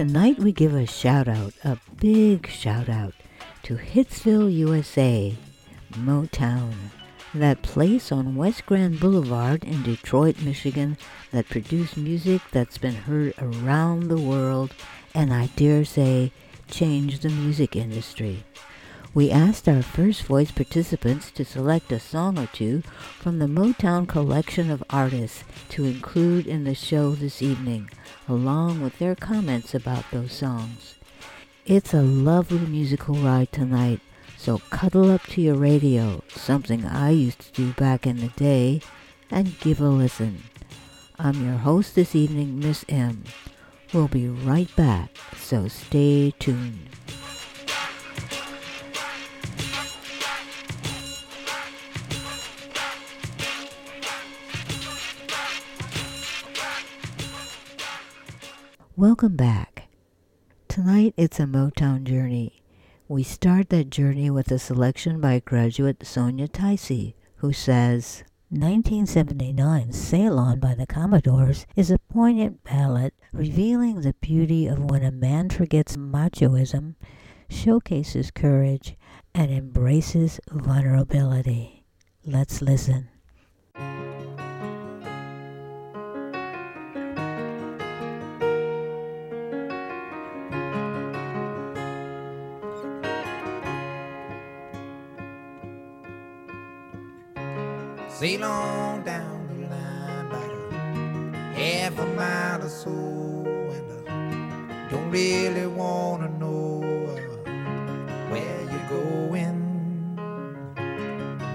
Tonight we give a shout out, a big shout out, to Hitsville, USA, Motown, that place on West Grand Boulevard in Detroit, Michigan, that produced music that's been heard around the world and I dare say changed the music industry. We asked our first voice participants to select a song or two from the Motown collection of artists to include in the show this evening, along with their comments about those songs. It's a lovely musical ride tonight, so cuddle up to your radio, something I used to do back in the day, and give a listen. I'm your host this evening, Miss M. We'll be right back, so stay tuned. Welcome back. Tonight it's a Motown journey. We start that journey with a selection by graduate Sonia Ticey, who says, 1979's Sail On by the Commodores is a poignant ballad revealing the beauty of when a man forgets machoism, showcases courage, and embraces vulnerability. Let's listen. Sail on down the line about a half a mile or so, and I don't really wanna know uh, where you're going.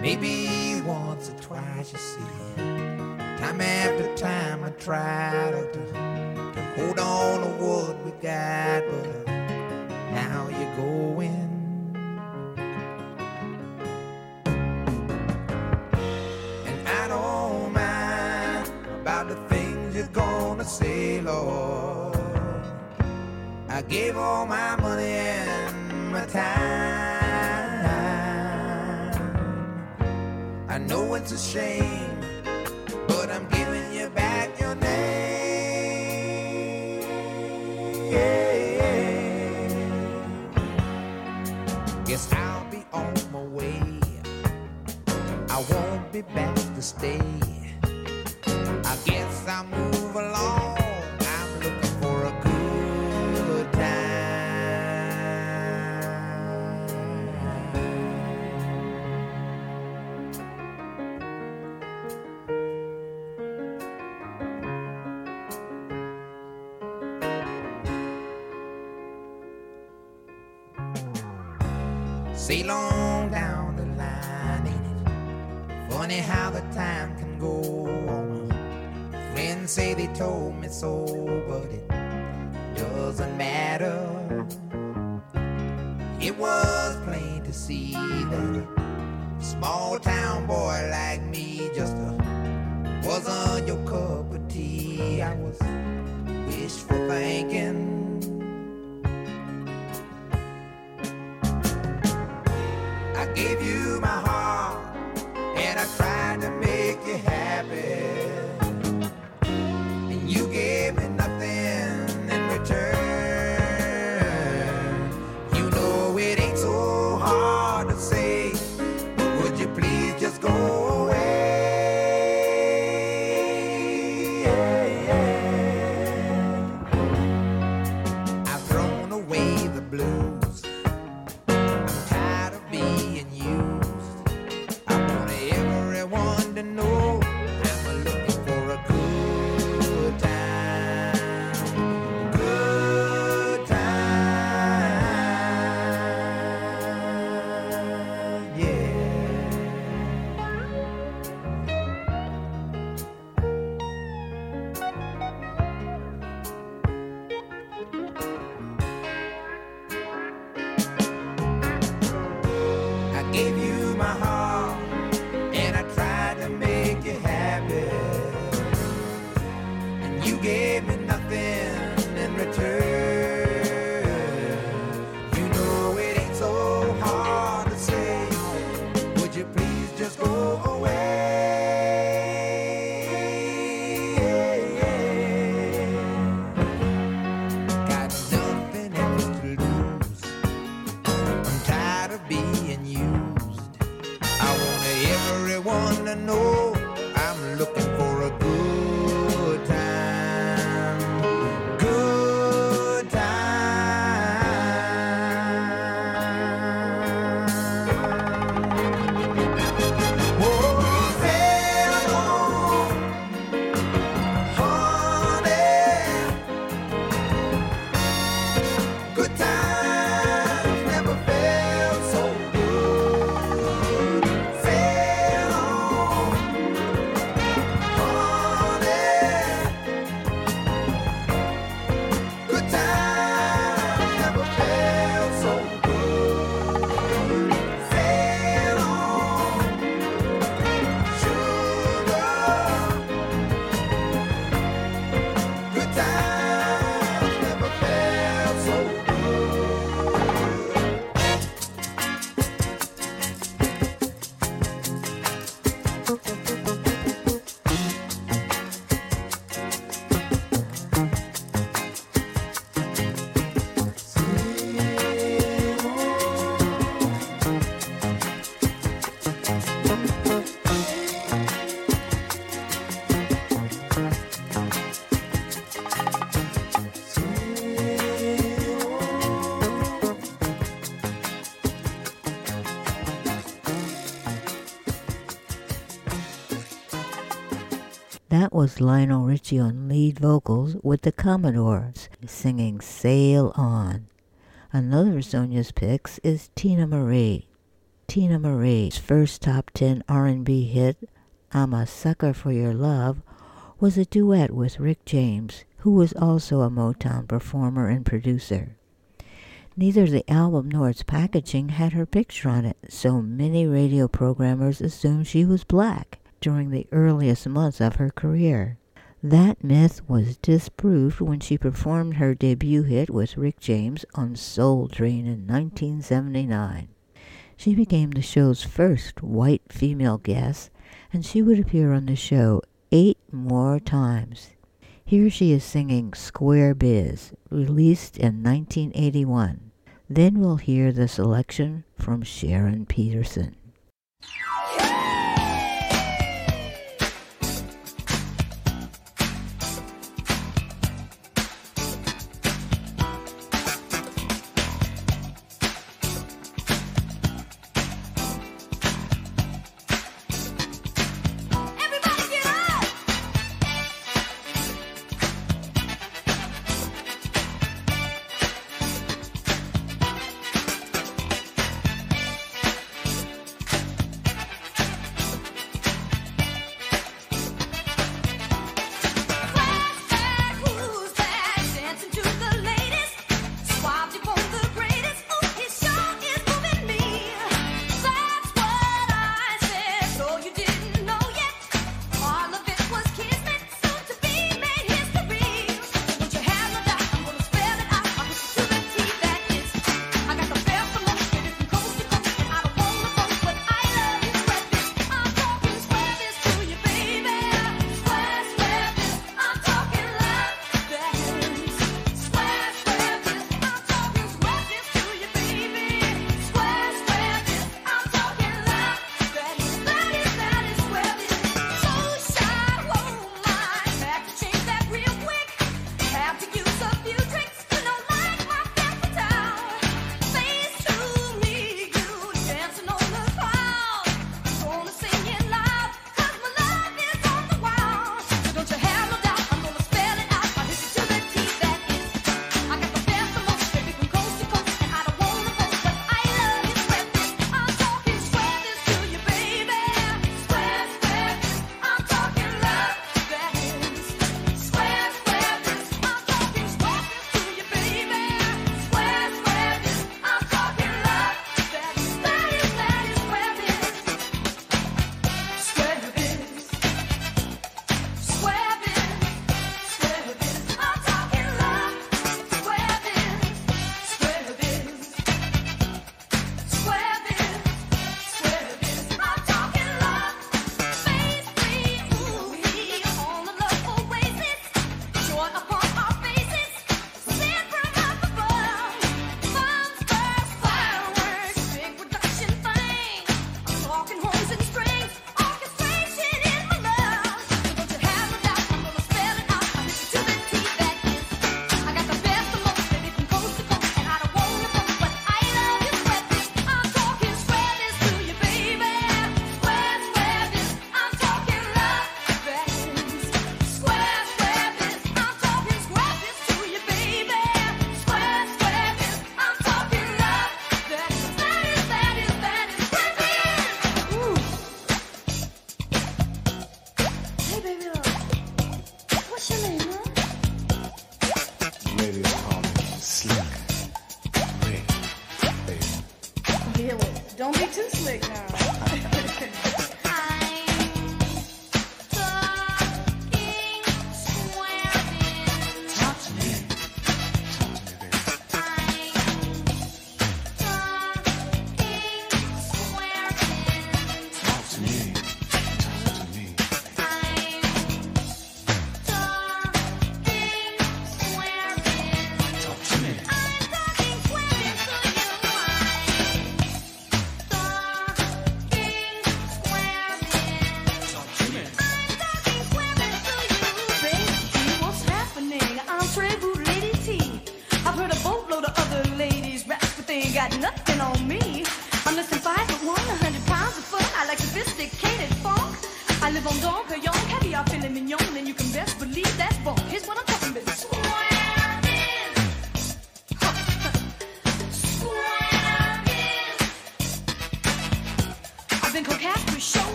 Maybe once or twice you see. Time after time I try to, to, to hold on to what we got, but uh, now you're going. Gonna say, Lord. I gave all my money and my time. I know it's a shame, but I'm giving you back your name. Guess I'll be on my way. I won't be back to stay. I guess I'll move Sail on down the line, ain't it? Funny how the time can go on. Friends say they told me so, but it doesn't matter. It was plain to see that a small town boy like me just uh, wasn't your cup of tea. I was wishful thinking. That was Lionel Richie on lead vocals with the Commodores singing Sail On. Another Sonia's picks is Teena Marie. Teena Marie's first top 10 R&B hit, I'm a Sucker for Your Love, was a duet with Rick James, who was also a Motown performer and producer. Neither the album nor its packaging had her picture on it, so many radio programmers assumed she was black during the earliest months of her career. That myth was disproved when she performed her debut hit with Rick James on Soul Train in 1979. She became the show's first white female guest, and she would appear on the show eight more times. Here she is singing Square Biz, released in 1981. Then we'll hear the selection from Sharon Peterson.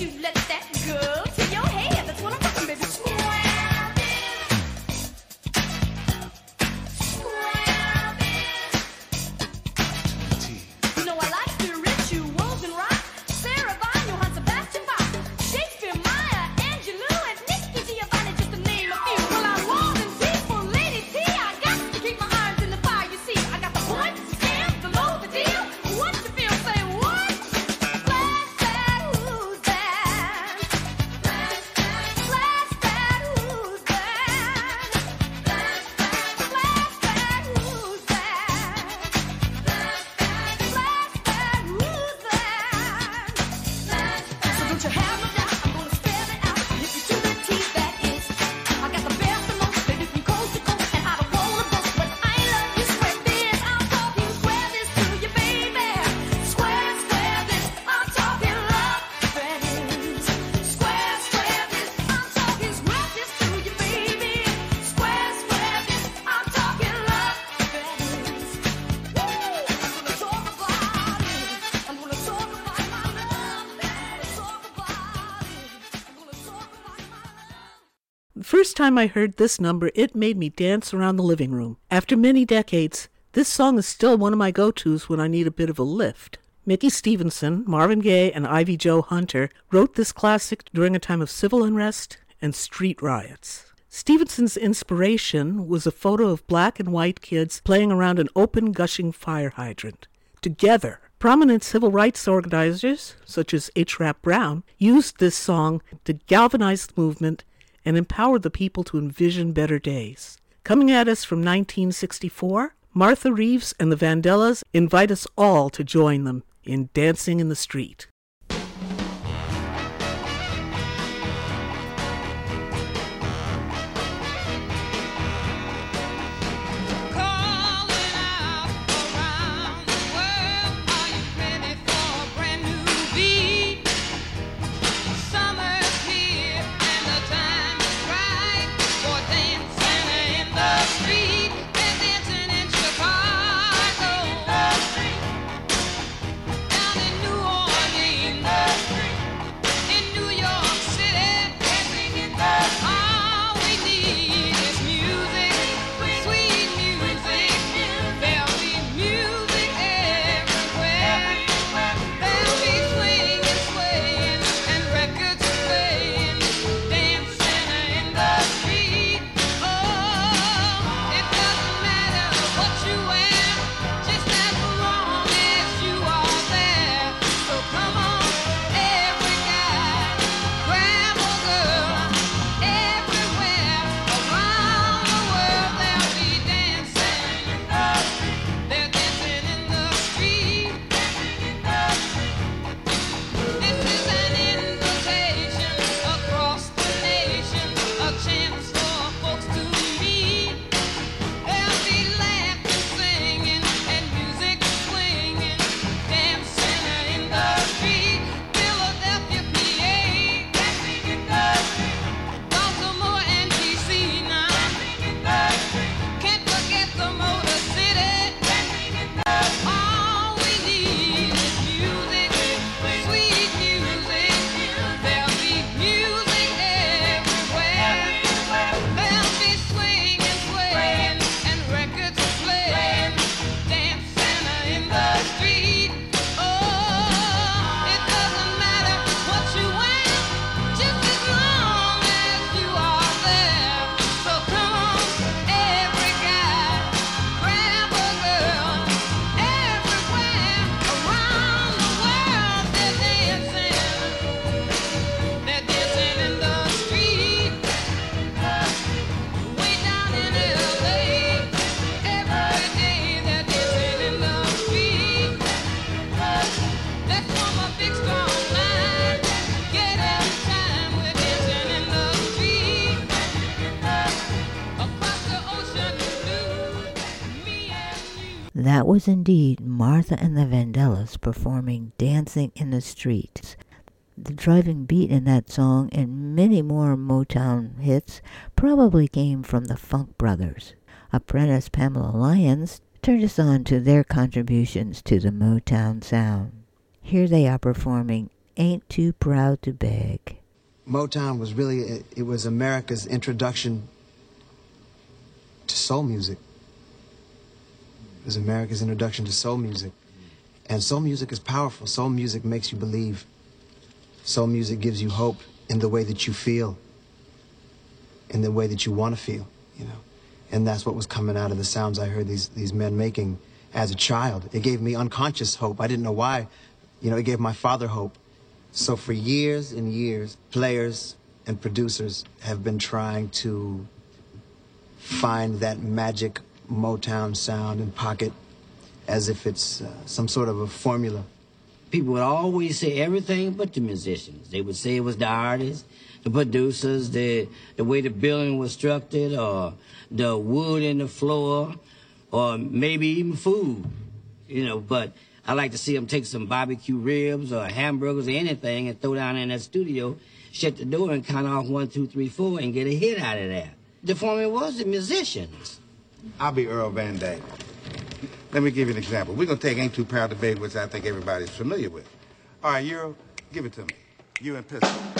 you let time I heard this number, it made me dance around the living room. After many decades, this song is still one of my go tos when I need a bit of a lift. Mickey Stevenson, Marvin Gaye, and Ivy Jo Hunter wrote this classic during a time of civil unrest and street riots. Stevenson's inspiration was a photo of black and white kids playing around an open, gushing fire hydrant. Together, prominent civil rights organizers, such as H. Rap Brown, used this song to galvanize the movement and empower the people to envision better days. Coming at us from 1964, Martha Reeves and the Vandellas invite us all to join them in Dancing in the Street. Indeed Martha and the Vandellas performing Dancing in the Streets. The driving beat in that song and many more Motown hits probably came from the Funk Brothers. Apprentice Pamela Lyons turned us on to their contributions to the Motown sound. Here they are performing Ain't Too Proud to Beg. Motown was really it, was America's introduction to soul music. Was America's introduction to soul music. And soul music is powerful. Soul music makes you believe. Soul music gives you hope in the way that you feel. In the way that you want to feel, you know. And that's what was coming out of the sounds I heard these these men making as a child. It gave me unconscious hope. I didn't know why. You know, it gave my father hope. So for years and years, players and producers have been trying to find that magic Motown sound and pocket as if it's uh, some sort of a formula. People would always say everything but the musicians. They would say it was the artists, the producers, the the way the building was structured, or the wood in the floor, or maybe even food. You know, but I like to see them take some barbecue ribs or hamburgers or anything and throw down in that studio, shut the door and count off one, two, three, four, and get a hit out of that. The formula was the musicians. I'll be Earl Van Dyke. Let me give you an example. We're gonna take Ain't Too Proud to Beg, which I think everybody's familiar with. All right, Uriel, give it to me. You and Pistol.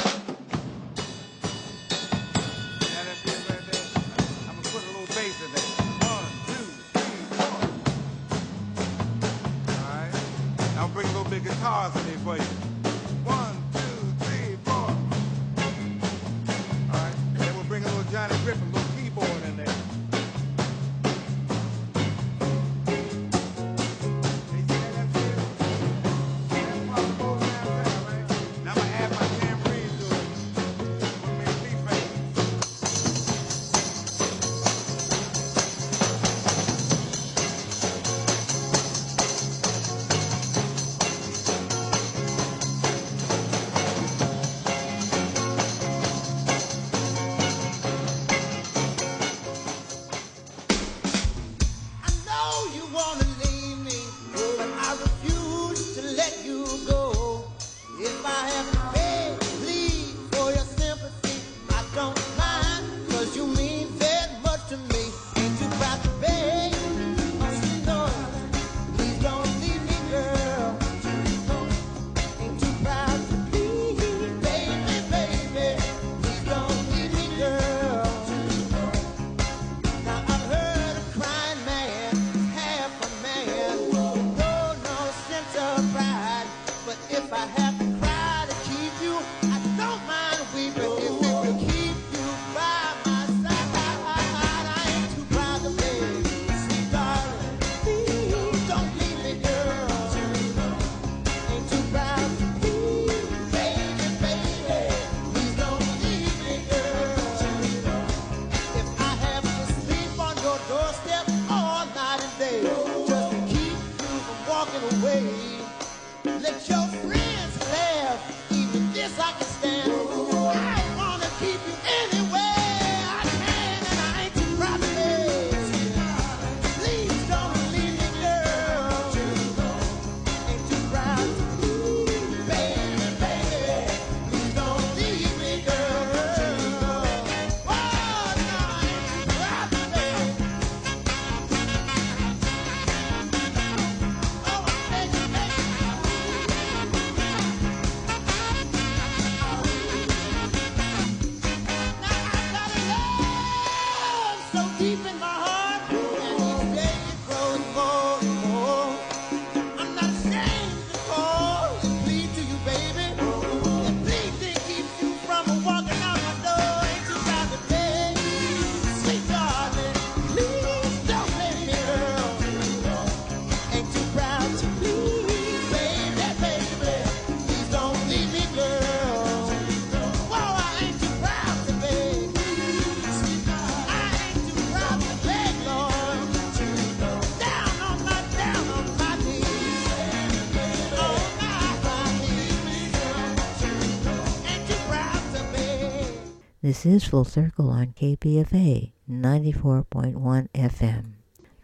This is Full Circle on KPFA 94.1 FM.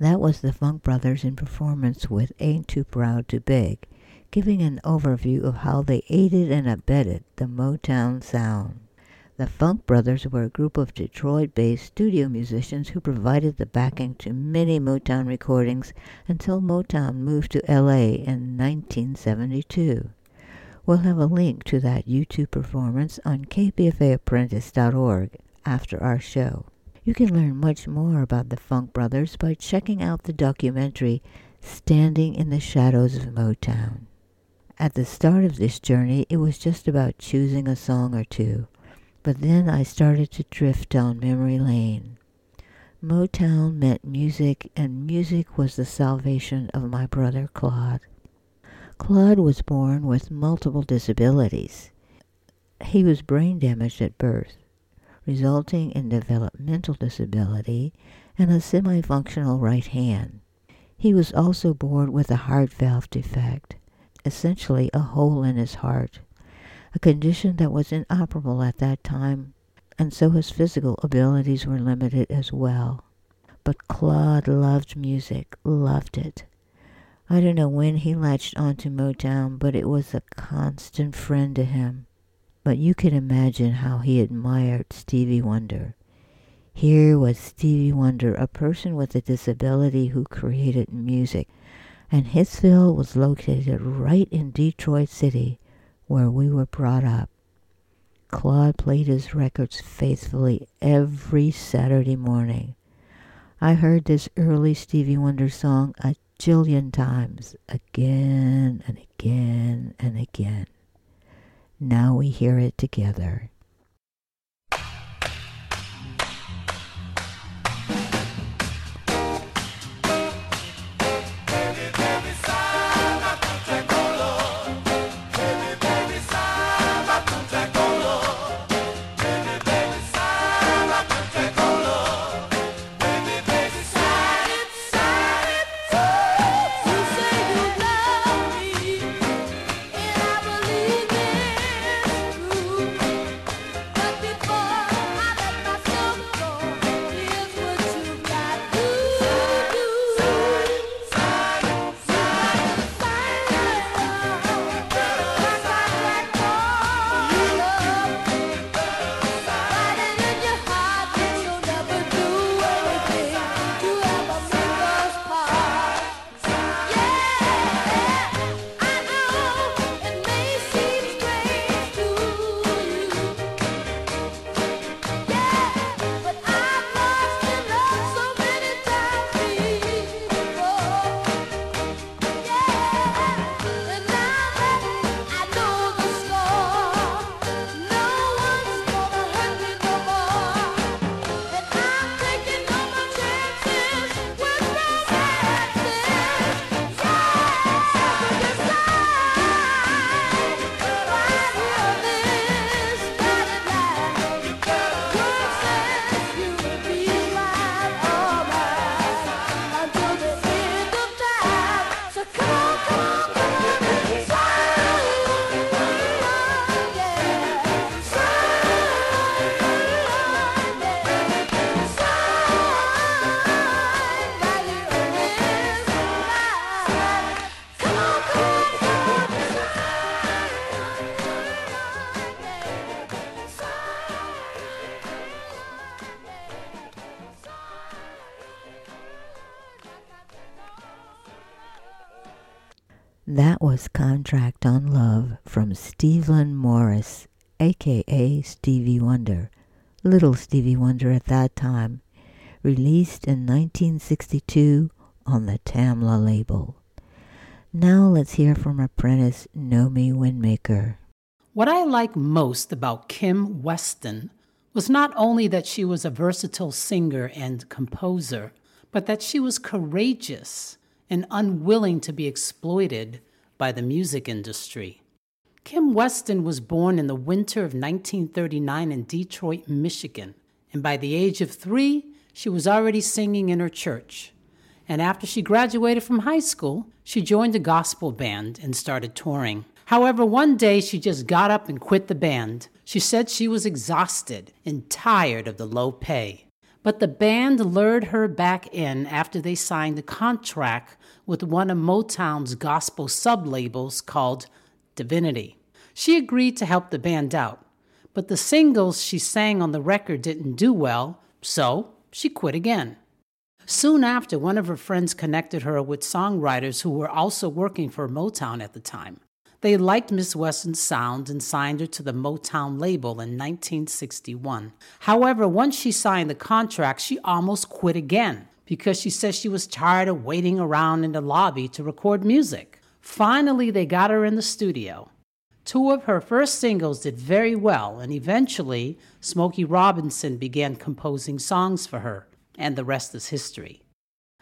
That was the Funk Brothers in performance with Ain't Too Proud to Beg, giving an overview of how they aided and abetted the Motown sound. The Funk Brothers were a group of Detroit based studio musicians who provided the backing to many Motown recordings until Motown moved to LA in 1972. We'll have a link to that YouTube performance on kpfaapprentice.org after our show. You can learn much more about the Funk Brothers by checking out the documentary Standing in the Shadows of Motown. At the start of this journey, it was just about choosing a song or two, but then I started to drift down memory lane. Motown meant music, and music was the salvation of my brother Claude. Claude was born with multiple disabilities. He was brain damaged at birth, resulting in developmental disability and a semi functional right hand. He was also born with a heart valve defect, essentially a hole in his heart, a condition that was inoperable at that time, and so his physical abilities were limited as well. But Claude loved music, loved it. I don't know when he latched onto Motown, but it was a constant friend to him. But you can imagine how he admired Stevie Wonder. Here was Stevie Wonder, a person with a disability who created music, and Hitsville was located right in Detroit City, where we were brought up. Claude played his records faithfully every Saturday morning. I heard this early Stevie Wonder song a jillion times, again and again and again. Now we hear it together. Wonder, Little Stevie Wonder at that time, released in 1962 on the Tamla label. Now let's hear from apprentice Nomi Windmaker. What I like most about Kim Weston was not only that she was a versatile singer and composer, but that she was courageous and unwilling to be exploited by the music industry. Kim Weston was born in the winter of 1939 in Detroit, Michigan, and by the age of three, she was already singing in her church. And after she graduated from high school, she joined a gospel band and started touring. However, one day she just got up and quit the band. She said she was exhausted and tired of the low pay. But the band lured her back in after they signed a contract with one of Motown's gospel sublabels called Divinity. She agreed to help the band out, but the singles she sang on the record didn't do well, so she quit again. Soon after, one of her friends connected her with songwriters who were also working for Motown at the time. They liked Miss Weston's sound and signed her to the Motown label in 1961. However, once she signed the contract, she almost quit again because she said she was tired of waiting around in the lobby to record music. Finally, they got her in the studio. Two of her first singles did very well, and eventually, Smokey Robinson began composing songs for her, and the rest is history.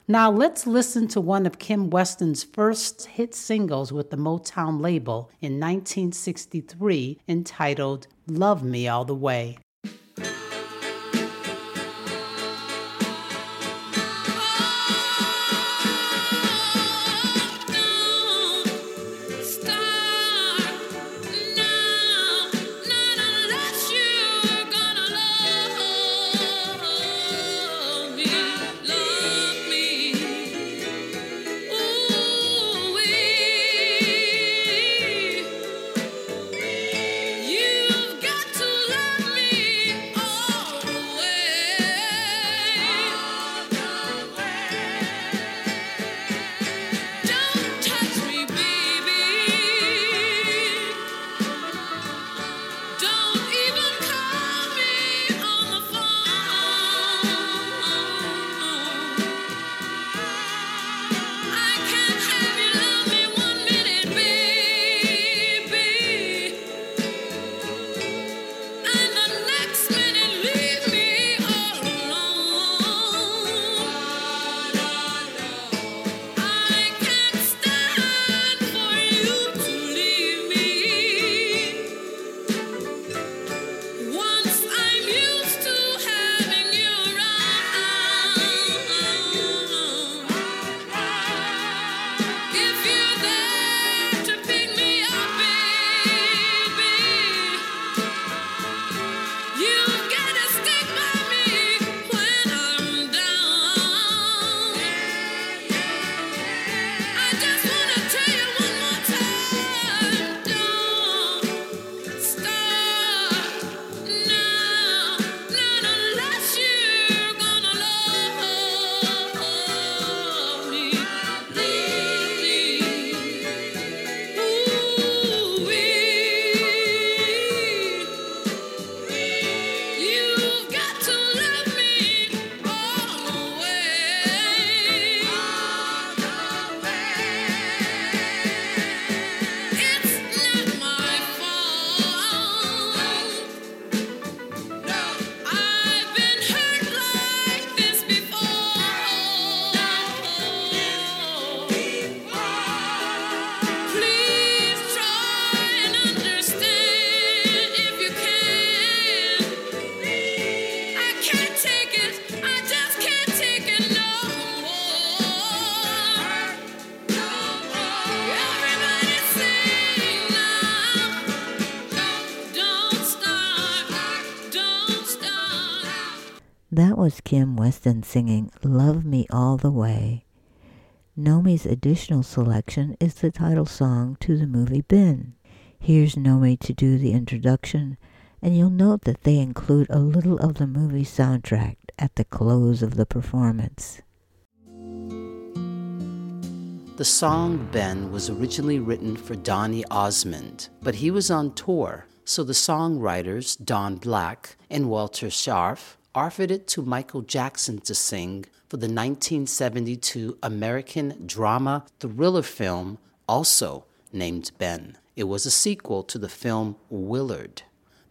Now, let's listen to one of Kim Weston's first hit singles with the Motown label in 1963 entitled Love Me All the Way. That was Kim Weston singing Love Me All the Way. Nomi's additional selection is the title song to the movie Ben. Here's Nomi to do the introduction, and you'll note that they include a little of the movie soundtrack at the close of the performance. The song Ben was originally written for Donny Osmond, but he was on tour, so the songwriters, Don Black and Walter Scharf, offered it to Michael Jackson to sing for the 1972 American drama thriller film, also named Ben. It was a sequel to the film Willard.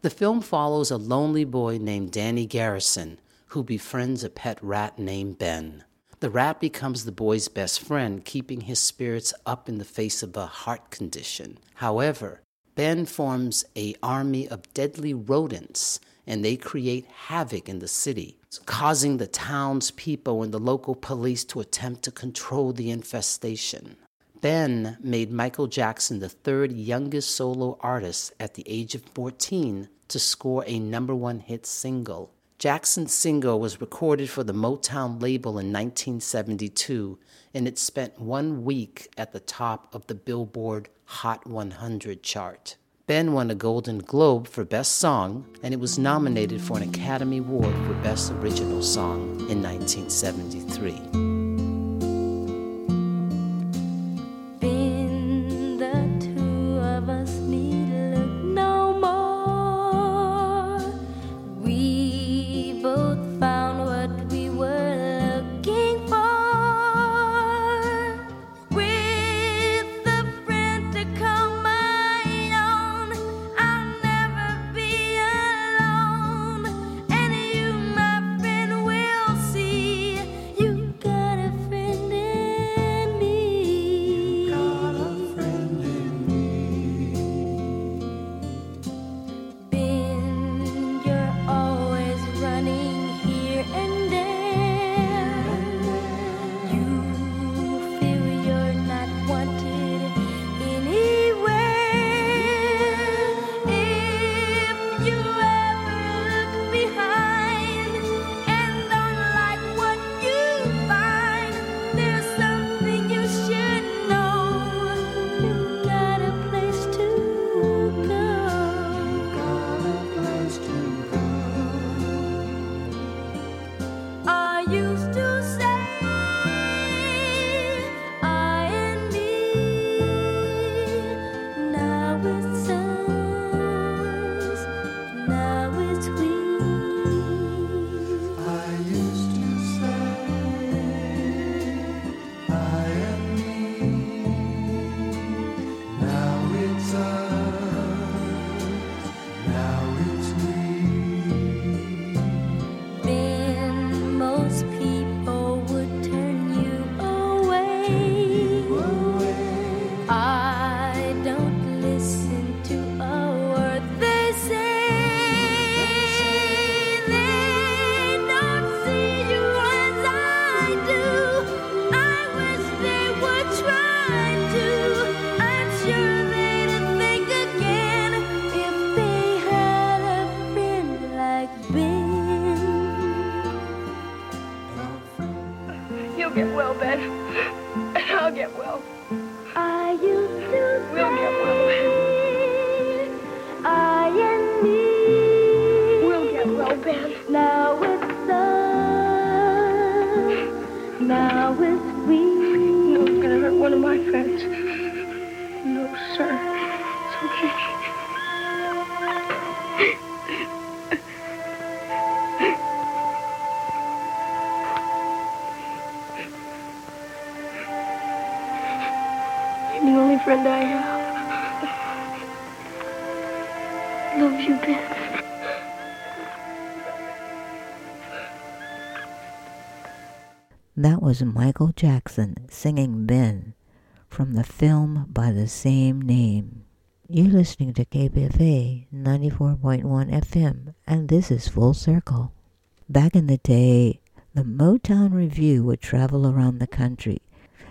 The film follows a lonely boy named Danny Garrison who befriends a pet rat named Ben. The rat becomes the boy's best friend, keeping his spirits up in the face of a heart condition. However, Ben forms a army of deadly rodents and they create havoc in the city, causing the townspeople and the local police to attempt to control the infestation. Ben made Michael Jackson the third youngest solo artist at the age of 14 to score a number one hit single. Jackson's single was recorded for the Motown label in 1972, and it spent one week at the top of the Billboard Hot 100 chart. Ben won a Golden Globe for Best Song, and it was nominated for an Academy Award for Best Original Song in 1973. Was Michael Jackson singing Ben from the film by the same name. You're listening to KPFA 94.1 FM, and this is Full Circle. Back in the day, the Motown Revue would travel around the country,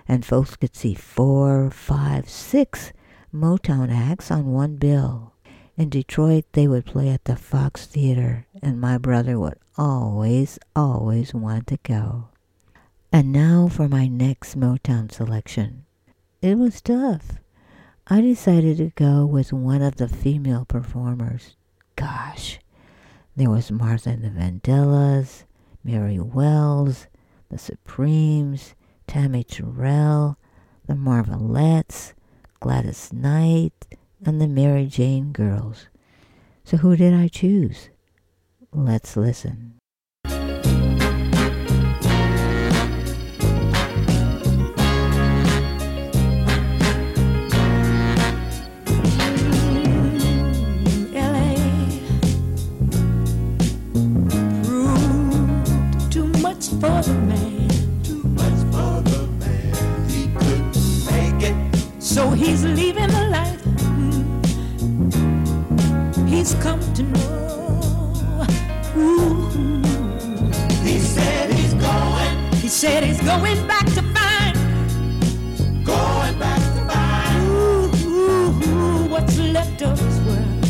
and folks could see four, five, six Motown acts on one bill. In Detroit, they would play at the Fox Theater, and my brother would always, always want to go. And now for my next Motown selection. It was tough. I decided to go with one of the female performers. Gosh, there was Martha and the Vandellas, Mary Wells, the Supremes, Tammi Terrell, the Marvelettes, Gladys Knight, and the Mary Jane Girls. So who did I choose? Let's listen. Left of his world.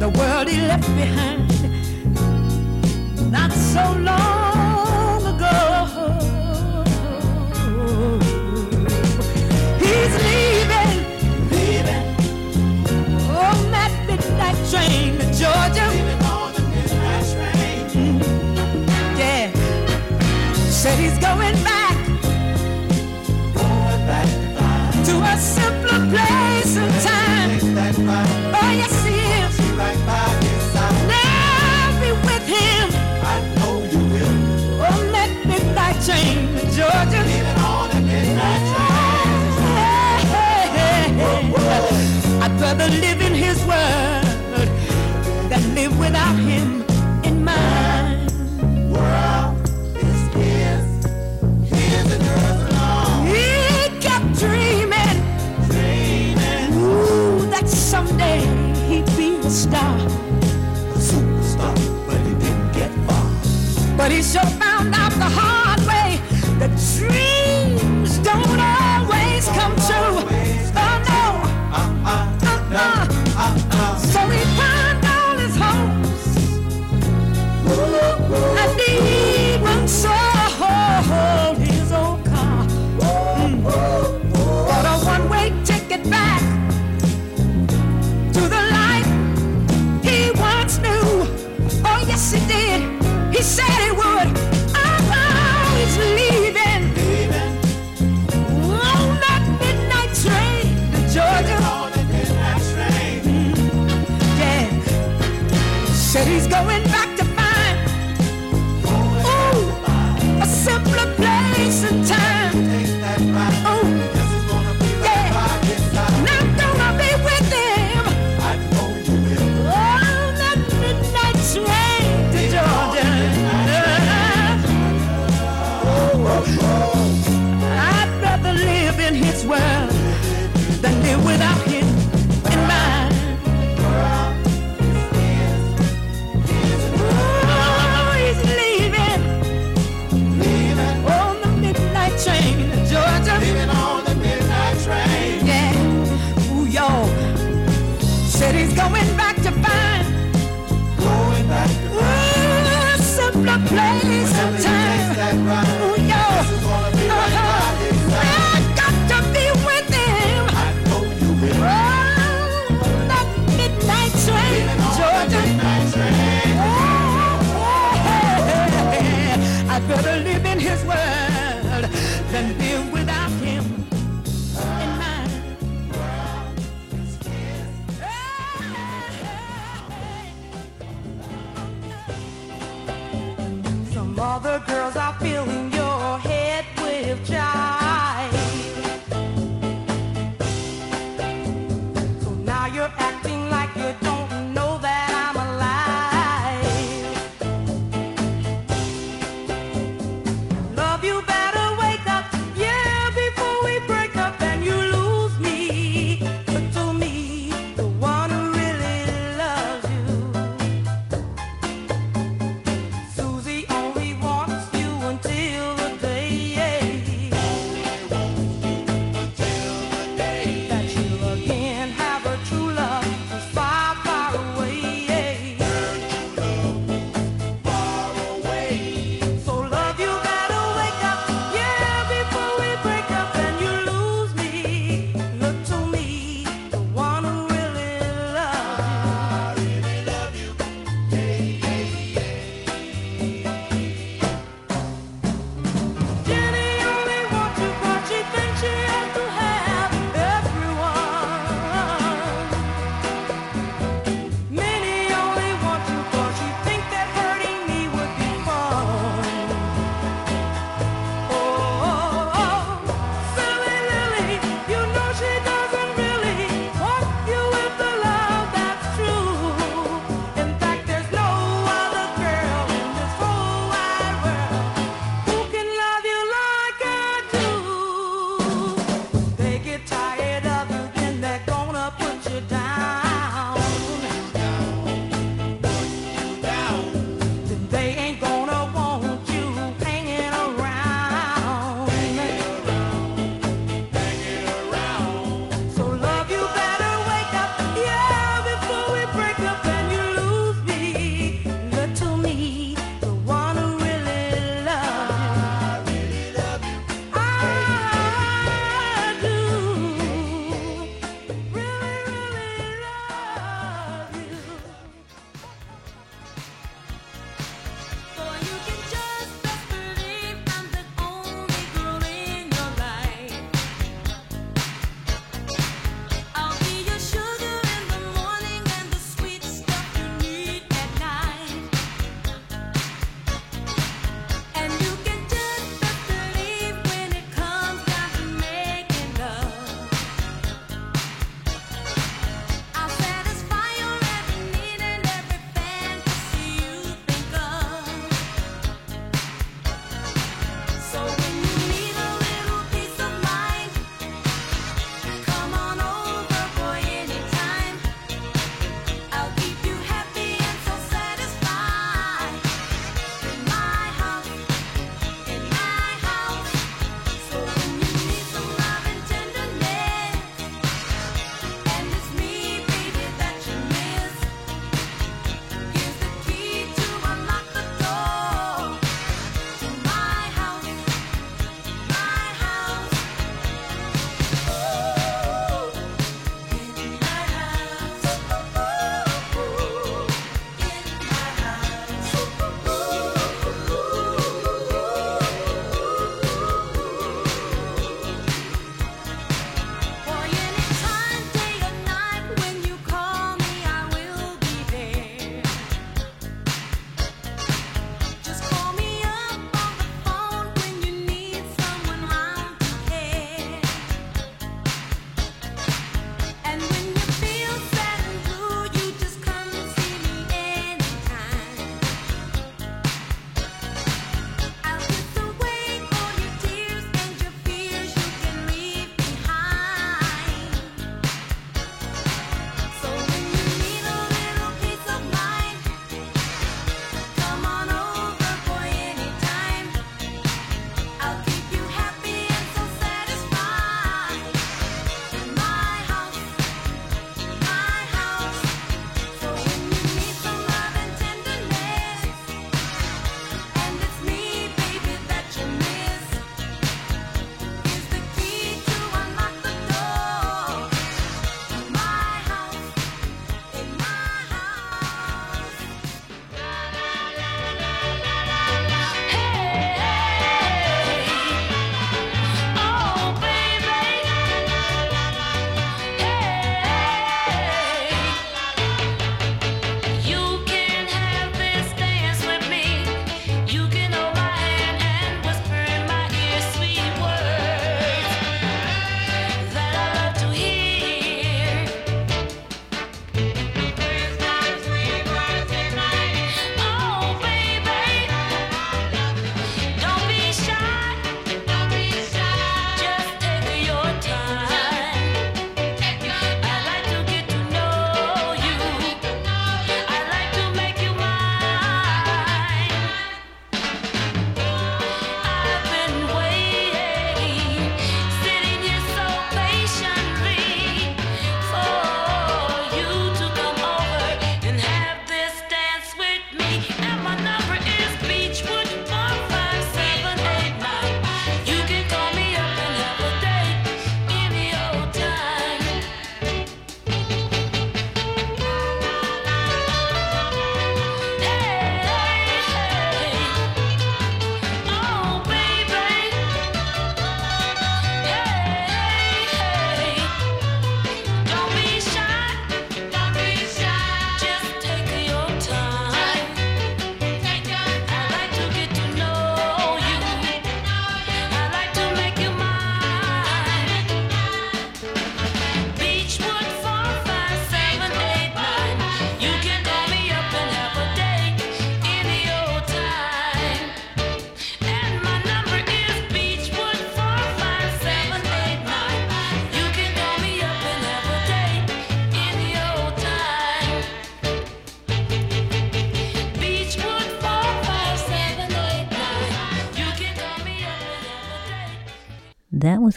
The world he left behind not so long ago. He's leaving. Oh, that midnight train to Georgia. Mm-hmm. Yeah, said he's going back to a simpler place and time. to live in His Word that live without Him. feeling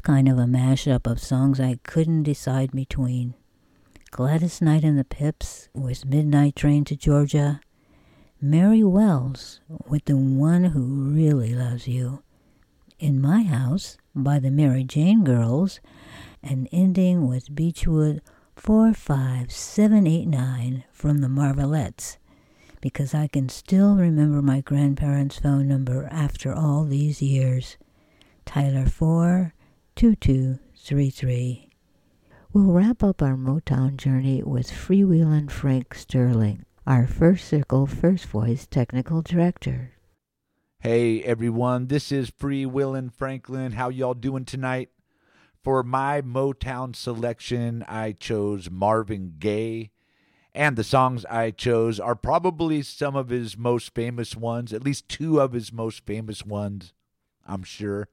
kind of a mashup of songs I couldn't decide between. Gladys Knight and the Pips with Midnight Train to Georgia. Mary Wells with The One Who Really Loves You. In My House by the Mary Jane Girls. And ending with Beechwood 45789 from the Marvelettes. Because I can still remember my grandparents' phone number after all these years. Tyler 42233. We'll wrap up our Motown journey with freewheelin' Frank Sterling, our First Circle First Voice technical director. Hey everyone, this is Freewheelin' Franklin. How y'all doing tonight? For my Motown selection, I chose Marvin Gaye. And the songs I chose are probably some of his most famous ones, at least two of his most famous ones, I'm sure.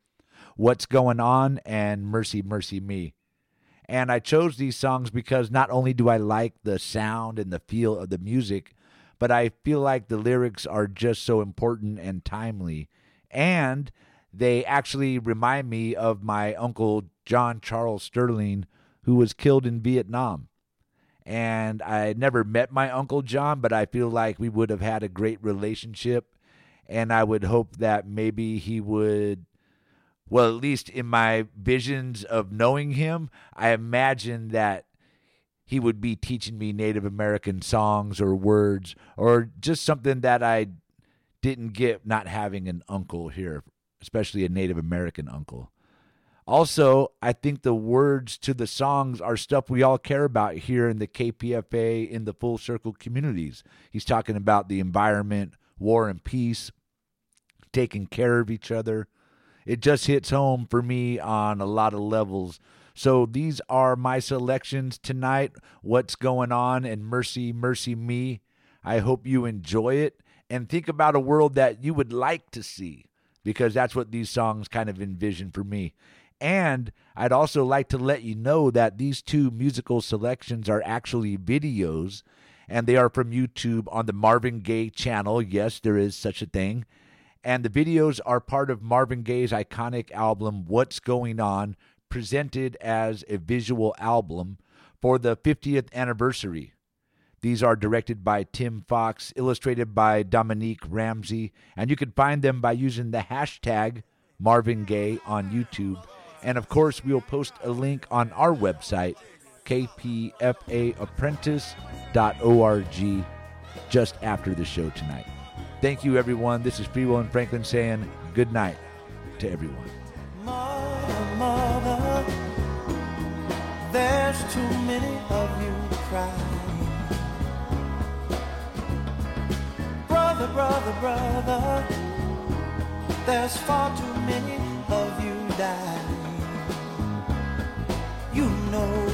What's Going On and Mercy, Mercy Me. And I chose these songs because not only do I like the sound and the feel of the music, but I feel like the lyrics are just so important and timely. And they actually remind me of my uncle John Charles Sterling, who was killed in Vietnam. And I never met my uncle John, but I feel like we would have had a great relationship. And I would hope that maybe he would well, at least in my visions of knowing him, I imagine that he would be teaching me Native American songs or words or just something that I didn't get not having an uncle here, especially a Native American uncle. Also, I think the words to the songs are stuff we all care about here in the KPFA in the full circle communities. He's talking about the environment, war and peace, taking care of each other. It just hits home for me on a lot of levels. So these are my selections tonight. What's going on and Mercy, Mercy Me. I hope you enjoy it and think about a world that you would like to see because that's what these songs kind of envision for me. And I'd also like to let you know that these two musical selections are actually videos and they are from YouTube on the Marvin Gaye channel. Yes, there is such a thing. And the videos are part of Marvin Gaye's iconic album, What's Going On, presented as a visual album for the 50th anniversary. These are directed by Tim Fox, illustrated by Dominique Ramsey, and you can find them by using the hashtag Marvin Gaye on YouTube. And of course, we'll post a link on our website, kpfaapprentice.org, just after the show tonight. Thank you, everyone. This is Freewheelin' Franklin saying good night to everyone. Mother, mother, there's too many of you crying. Brother, brother, brother, there's far too many of you dying. You know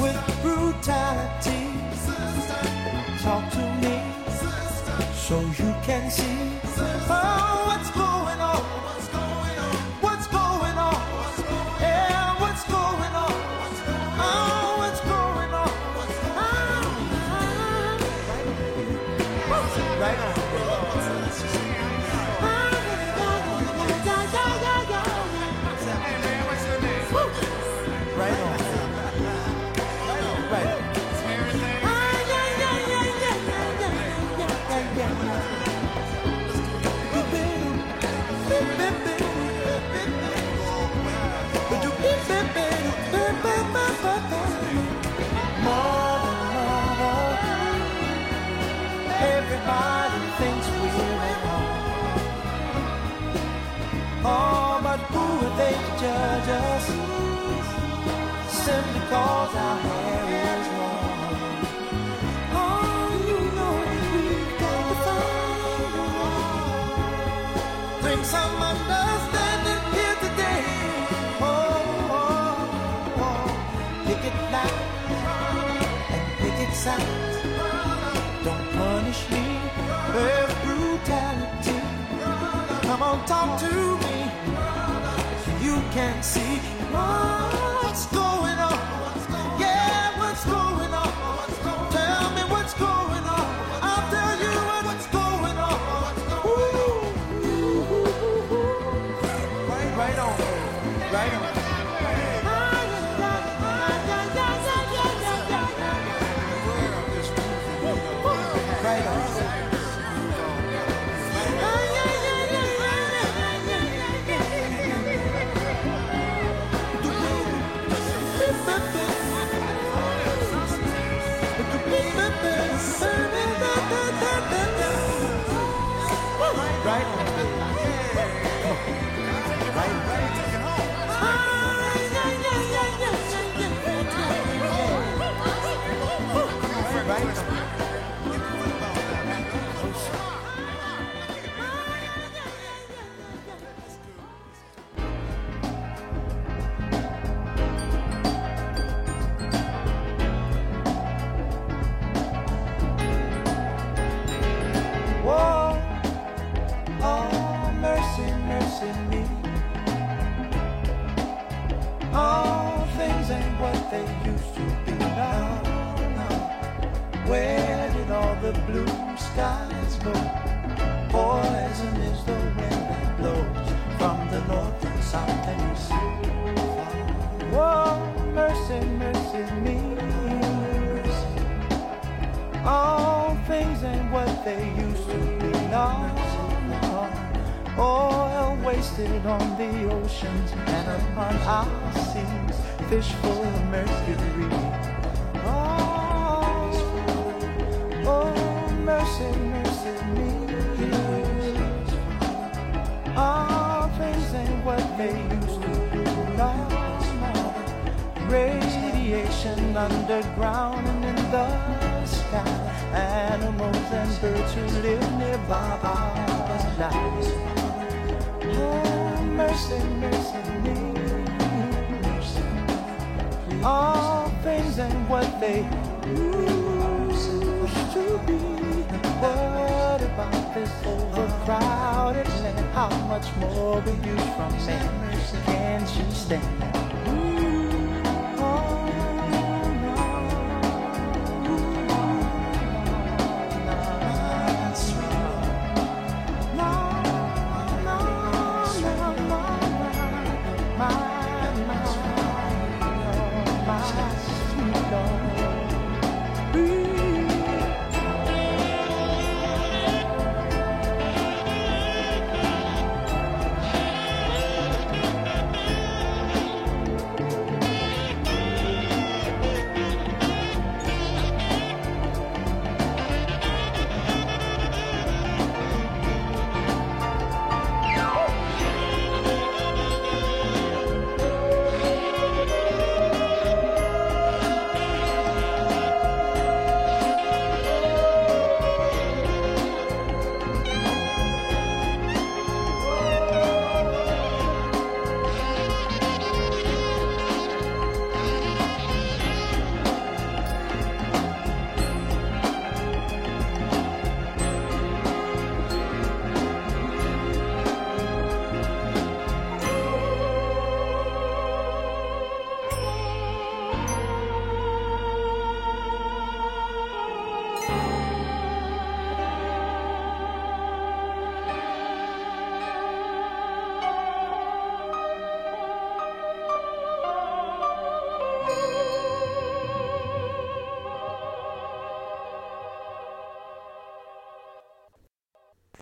with brutality. Talk to me so you can see oh, everybody thinks we're at home. Oh, but who are they to judge us? Simply cause our hair is long. Oh, you know that we've got to find. Bring some understanding here today. Oh, oh, oh. Pick it loud and pick it sound. Don't punish me with brutality. Come on, talk to me. You can see what's going on. Poison is the wind that blows from the north and south and east. Whoa, mercy, mercy me. All things ain't what they used to be now. Oil wasted on the oceans and upon our seas, fish full of mercury. Underground and in the sky. Animals and birds who live nearby are alive. Oh, mercy, mercy me. All things ain't what they used to be. What about this overcrowded land? How much more will you from me? Can't you stand?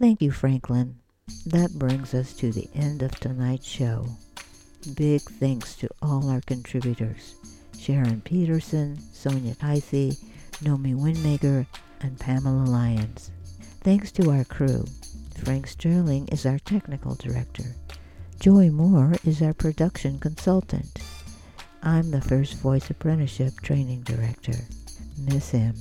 Thank you, Franklin. That brings us to the end of tonight's show. Big thanks to all our contributors Sharon Peterson, Sonia Heisey, Nomi Winmaker, and Pamela Lyons. Thanks to our crew. Frank Sterling is our technical director. Joy Moore is our production consultant. I'm the First Voice Apprenticeship Training Director. Miss him.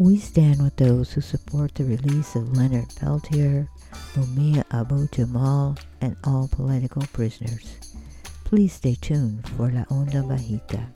We stand with those who support the release of Leonard Peltier, Mumia Abu Jamal, and all political prisoners. Please stay tuned for La Onda Bajita.